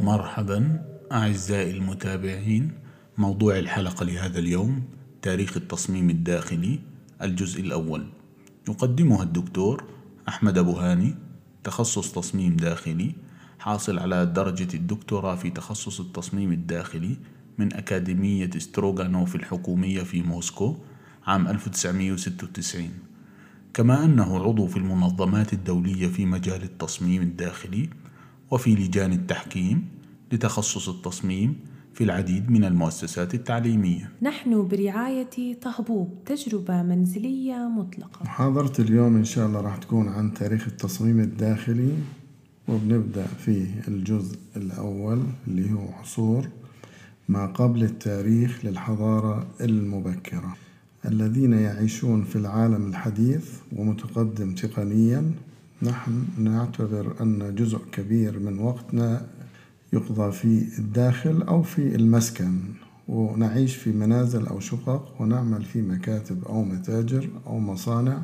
مرحبا أعزائي المتابعين موضوع الحلقة لهذا اليوم تاريخ التصميم الداخلي الجزء الأول. يقدمها الدكتور أحمد أبو هاني تخصص تصميم داخلي حاصل على درجة الدكتوراه في تخصص التصميم الداخلي من أكاديمية ستروغانوف الحكومية في موسكو عام 1996 كما أنه عضو في المنظمات الدولية في مجال التصميم الداخلي وفي لجان التحكيم لتخصص التصميم في العديد من المؤسسات التعليمية. نحن برعاية طهبوب تجربة منزلية مطلقة. محاضرة اليوم إن شاء الله راح تكون عن تاريخ التصميم الداخلي وبنبدأ في الجزء الأول اللي هو عصور ما قبل التاريخ للحضارة المبكرة. الذين يعيشون في العالم الحديث ومتقدم تقنيا نحن نعتبر أن جزء كبير من وقتنا يقضى في الداخل أو في المسكن ونعيش في منازل أو شقق ونعمل في مكاتب أو متاجر أو مصانع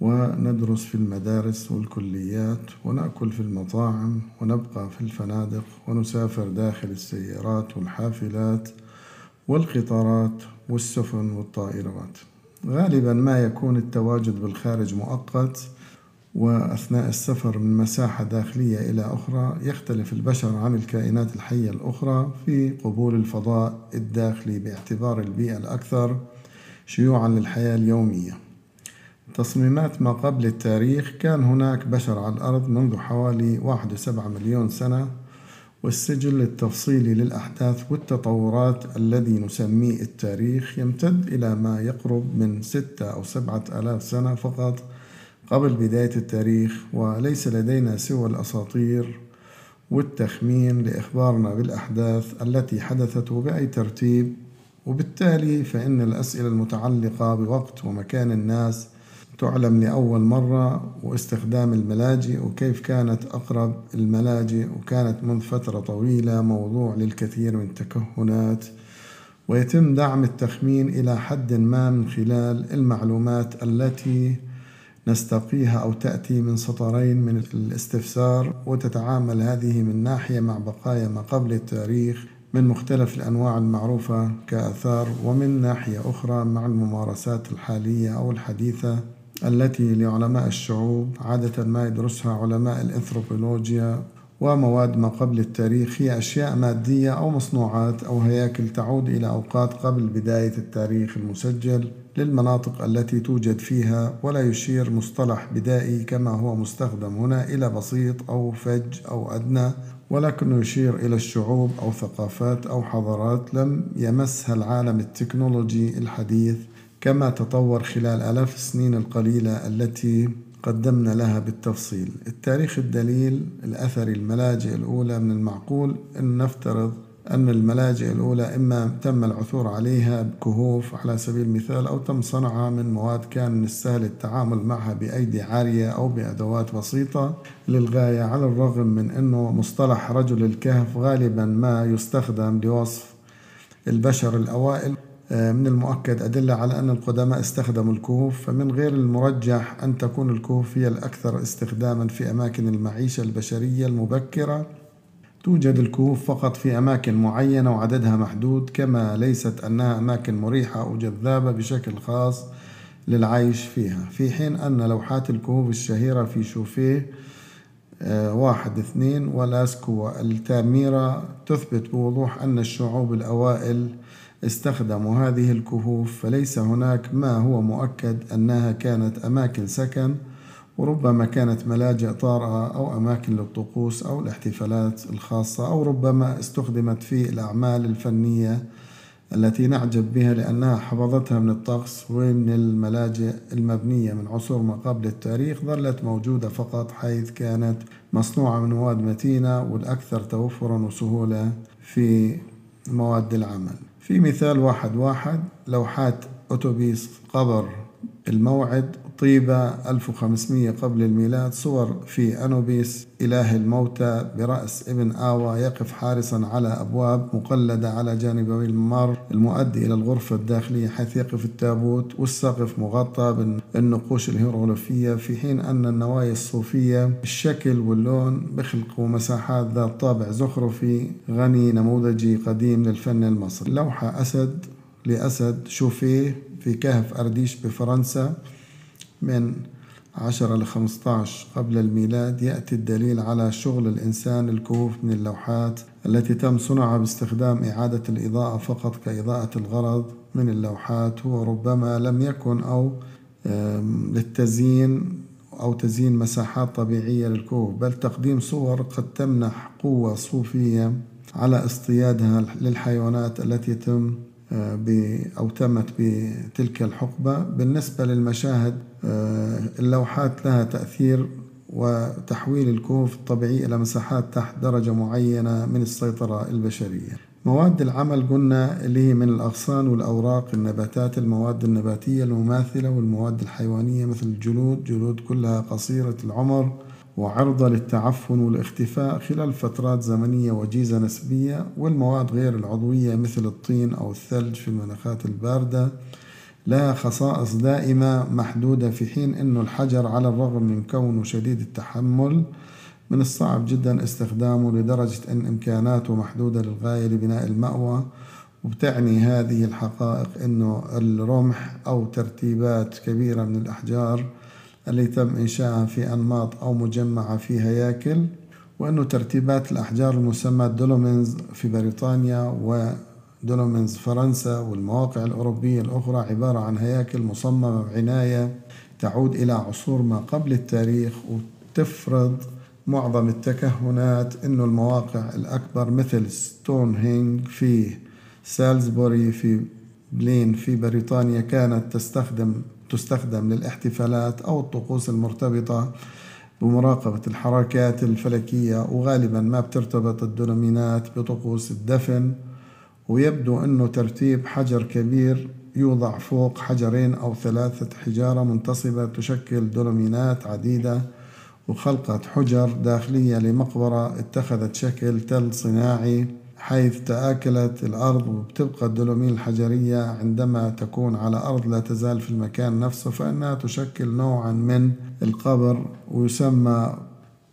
وندرس في المدارس والكليات ونأكل في المطاعم ونبقى في الفنادق ونسافر داخل السيارات والحافلات والقطارات والسفن والطائرات. غالبا ما يكون التواجد بالخارج مؤقت وأثناء السفر من مساحة داخلية إلى أخرى يختلف البشر عن الكائنات الحية الأخرى في قبول الفضاء الداخلي باعتبار البيئة الأكثر شيوعا للحياة اليومية. تصميمات ما قبل التاريخ كان هناك بشر على الأرض منذ حوالي واحد وسبعة مليون سنة والسجل التفصيلي للأحداث والتطورات الذي نسميه التاريخ يمتد إلى ما يقرب من ستة أو سبعة آلاف سنة فقط. قبل بداية التاريخ وليس لدينا سوى الأساطير والتخمين لإخبارنا بالأحداث التي حدثت وبأي ترتيب وبالتالي فإن الأسئلة المتعلقة بوقت ومكان الناس تعلم لأول مرة واستخدام الملاجئ وكيف كانت أقرب الملاجئ وكانت منذ فترة طويلة موضوع للكثير من التكهنات. ويتم دعم التخمين إلى حد ما من خلال المعلومات التي نستقيها أو تأتي من سطرين من الاستفسار وتتعامل هذه من ناحية مع بقايا ما قبل التاريخ من مختلف الأنواع المعروفة كآثار ومن ناحية أخرى مع الممارسات الحالية أو الحديثة التي لعلماء الشعوب عادة ما يدرسها علماء الأنثروبولوجيا ومواد ما قبل التاريخ هي أشياء مادية أو مصنوعات أو هياكل تعود إلى أوقات قبل بداية التاريخ المسجل للمناطق التي توجد فيها ولا يشير مصطلح بدائي كما هو مستخدم هنا إلى بسيط أو فج أو أدنى ولكنه يشير إلى الشعوب أو ثقافات أو حضارات لم يمسها العالم التكنولوجي الحديث كما تطور خلال آلاف السنين القليلة التي قدمنا لها بالتفصيل. التاريخ الدليل الأثري الملاجئ الأولى من المعقول أن نفترض أن الملاجئ الأولى إما تم العثور عليها بكهوف على سبيل المثال أو تم صنعها من مواد كان من السهل التعامل معها بأيدي عارية أو بأدوات بسيطة. للغاية على الرغم من أنه مصطلح رجل الكهف غالبا ما يستخدم لوصف البشر الأوائل من المؤكد أدلة على أن القدماء استخدموا الكهوف فمن غير المرجح أن تكون الكهوف هي الأكثر استخداما في أماكن المعيشة البشرية المبكرة. توجد الكهوف فقط في أماكن معينة وعددها محدود كما ليست أنها أماكن مريحة أو جذابة بشكل خاص للعيش فيها في حين أن لوحات الكهوف الشهيرة في شوفيه آه، واحد اثنين ولاسكو والتاميرا تثبت بوضوح أن الشعوب الأوائل استخدموا هذه الكهوف فليس هناك ما هو مؤكد أنها كانت أماكن سكن وربما كانت ملاجئ طارئة أو أماكن للطقوس أو الاحتفالات الخاصة أو ربما استخدمت في الأعمال الفنية التي نعجب بها لأنها حفظتها من الطقس ومن الملاجئ المبنية من عصور ما قبل التاريخ ظلت موجودة فقط حيث كانت مصنوعة من مواد متينة والأكثر توفرا وسهولة في مواد العمل. في مثال واحد واحد لوحات أتوبيس قبر الموعد طيبة 1500 قبل الميلاد صور في أنوبيس إله الموتى برأس ابن آوى يقف حارسا على أبواب مقلدة على جانبي الممر المؤدي إلى الغرفة الداخلية حيث يقف التابوت والسقف مغطى بالنقوش الهيروغليفية في حين أن النوايا الصوفية الشكل واللون بخلقوا مساحات ذات طابع زخرفي غني نموذجي قديم للفن المصري. لوحة أسد لأسد شوفيه في كهف أرديش بفرنسا. من 10 ل 15 قبل الميلاد يأتي الدليل على شغل الإنسان الكهوف من اللوحات التي تم صنعها باستخدام إعادة الإضاءة فقط كإضاءة الغرض من اللوحات هو ربما لم يكن أو للتزيين أو تزيين مساحات طبيعية للكهوف بل تقديم صور قد تمنح قوة صوفية على اصطيادها للحيوانات التي تم أو تمت بتلك الحقبة. بالنسبة للمشاهد آه، اللوحات لها تأثير وتحويل الكهوف الطبيعية إلى مساحات تحت درجة معينة من السيطرة البشرية. مواد العمل قلنا اللي هي من الأغصان والأوراق النباتات المواد النباتية المماثلة والمواد الحيوانية مثل الجلود. جلود كلها قصيرة العمر. وعرضة للتعفن والاختفاء خلال فترات زمنية وجيزة نسبية والمواد غير العضوية مثل الطين أو الثلج في المناخات الباردة. لها خصائص دائمة محدودة في حين أن الحجر على الرغم من كونه شديد التحمل من الصعب جدا استخدامه لدرجة أن إمكاناته محدودة للغاية لبناء المأوى. وبتعني هذه الحقائق أنه الرمح أو ترتيبات كبيرة من الأحجار اللي تم إنشائها في أنماط أو مجمعة في هياكل وأنه ترتيبات الأحجار المسمى dolmens في بريطانيا و dolmens فرنسا والمواقع الأوروبية الأخرى عبارة عن هياكل مصممة بعناية تعود إلى عصور ما قبل التاريخ وتفرض معظم التكهنات أنه المواقع الأكبر مثل ستون هينج في سالزبوري في بلين في بريطانيا كانت تستخدم تستخدم للاحتفالات أو الطقوس المرتبطة بمراقبة الحركات الفلكية وغالبا ما بترتبط الدولومينات بطقوس الدفن. ويبدو أنه ترتيب حجر كبير يوضع فوق حجرين أو ثلاثة حجارة منتصبة تشكل دولومينات عديدة وخلقت حجر داخلية لمقبرة اتخذت شكل تل صناعي. حيث تآكلت الأرض وبتبقى الدلومين الحجرية عندما تكون على أرض لا تزال في المكان نفسه فإنها تشكل نوعا من القبر ويسمى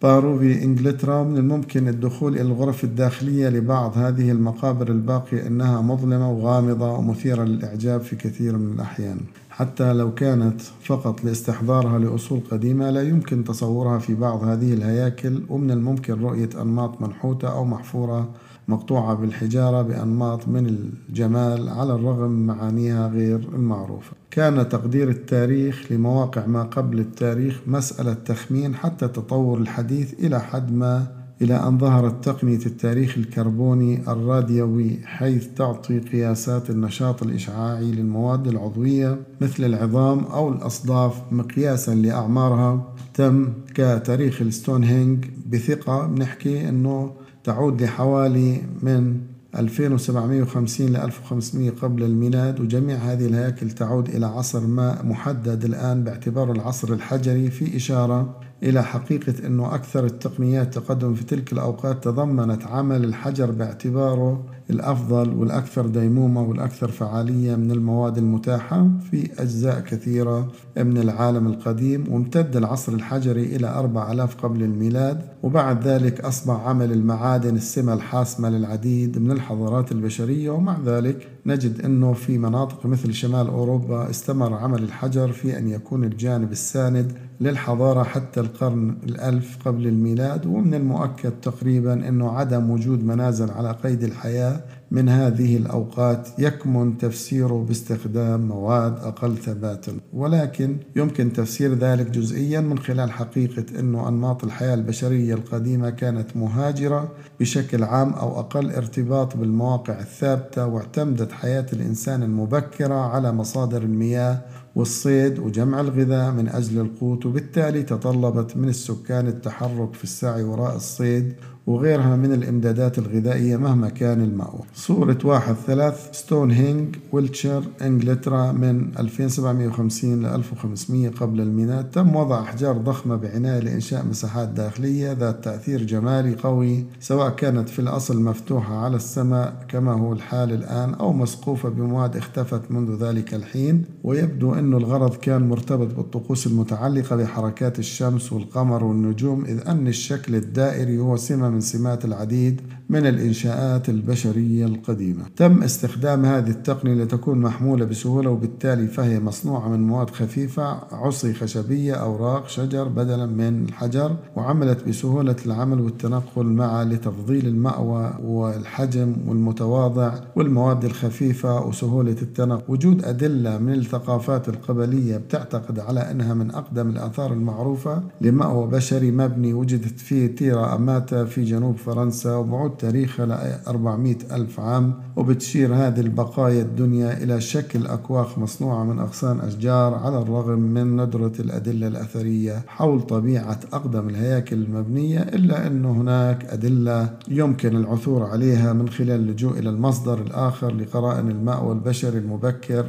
باروفي إنجلترا من الممكن الدخول إلى الغرف الداخلية لبعض هذه المقابر الباقية إنها مظلمة وغامضة ومثيرة للإعجاب في كثير من الأحيان. حتى لو كانت فقط لاستحضارها لأصول قديمة لا يمكن تصورها في بعض هذه الهياكل ومن الممكن رؤية أنماط منحوتة أو محفورة مقطوعة بالحجارة بأنماط من الجمال على الرغم معانيها غير المعروفة. كان تقدير التاريخ لمواقع ما قبل التاريخ مسألة تخمين حتى تطور الحديث إلى حد ما إلى أن ظهرت تقنية التاريخ الكربوني الراديوي حيث تعطي قياسات النشاط الإشعاعي للمواد العضوية مثل العظام أو الأصداف مقياسا لأعمارها. تم كتاريخ الستونهنج بثقة. بنحكي أنه تعود لحوالي من 2750 ل 1500 قبل الميلاد وجميع هذه الهياكل تعود إلى عصر ما محدد الآن باعتباره العصر الحجري في إشارة إلى حقيقة أنه أكثر التقنيات تقدم في تلك الأوقات تضمنت عمل الحجر باعتباره الأفضل والأكثر ديمومة والأكثر فعالية من المواد المتاحة في أجزاء كثيرة من العالم القديم وامتد العصر الحجري إلى 4000 قبل الميلاد. وبعد ذلك أصبح عمل المعادن السمة الحاسمة للعديد من الحضارات البشرية ومع ذلك نجد أنه في مناطق مثل شمال أوروبا استمر عمل الحجر في أن يكون الجانب الساند للحضارة حتى القرن الألف قبل الميلاد ومن المؤكد تقريبا أنه عدم وجود منازل على قيد الحياة من هذه الأوقات يكمن تفسيره باستخدام مواد أقل ثباتا. ولكن يمكن تفسير ذلك جزئيا من خلال حقيقة أنه أنماط الحياة البشرية القديمة كانت مهاجرة بشكل عام أو أقل ارتباط بالمواقع الثابتة واعتمدت حياة الإنسان المبكرة على مصادر المياه والصيد وجمع الغذاء من أجل القوت وبالتالي تطلبت من السكان التحرك في السعي وراء الصيد وغيرها من الإمدادات الغذائية مهما كان المأوى صورة واحد ثلاث ستون هينج ويلتشر إنجلترا من 2750 ل 1500 قبل الميلاد تم وضع أحجار ضخمة بعناية لإنشاء مساحات داخلية ذات تأثير جمالي قوي سواء كانت في الأصل مفتوحة على السماء كما هو الحال الآن أو مسقوفة بمواد اختفت منذ ذلك الحين. ويبدو أن الغرض كان مرتبط بالطقوس المتعلقة بحركات الشمس والقمر والنجوم إذ أن الشكل الدائري هو سمة من سمات العديد من الإنشاءات البشرية القديمة. تم استخدام هذه التقنية لتكون محمولة بسهولة وبالتالي فهي مصنوعة من مواد خفيفة عصي خشبية أوراق شجر بدلا من الحجر وعملت بسهولة العمل والتنقل مع لتفضيل المأوى والحجم والمتواضع والمواد الخفيفة وسهولة التنقل. وجود أدلة من الثقافات القبلية بتعتقد على أنها من أقدم الآثار المعروفة لمأوى بشري مبني وجدت فيه تيرا أماتا في جنوب فرنسا وبعود تاريخها ل 400 ألف عام وبتشير هذه البقايا الدنيا إلى شكل أكواخ مصنوعة من أغصان أشجار على الرغم من ندرة الأدلة الأثرية حول طبيعة أقدم الهياكل المبنية إلا أن هناك أدلة يمكن العثور عليها من خلال اللجوء إلى المصدر الآخر لقرائن المأوى البشري المبكر.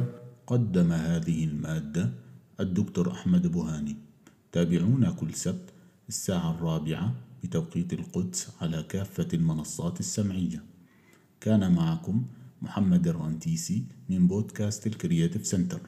قدم هذه المادة الدكتور أحمد بوهاني. تابعونا كل سبت الساعة الرابعة بتوقيت القدس على كافة المنصات السمعية. كان معكم محمد الرنتيسي من بودكاست ال Creative Center.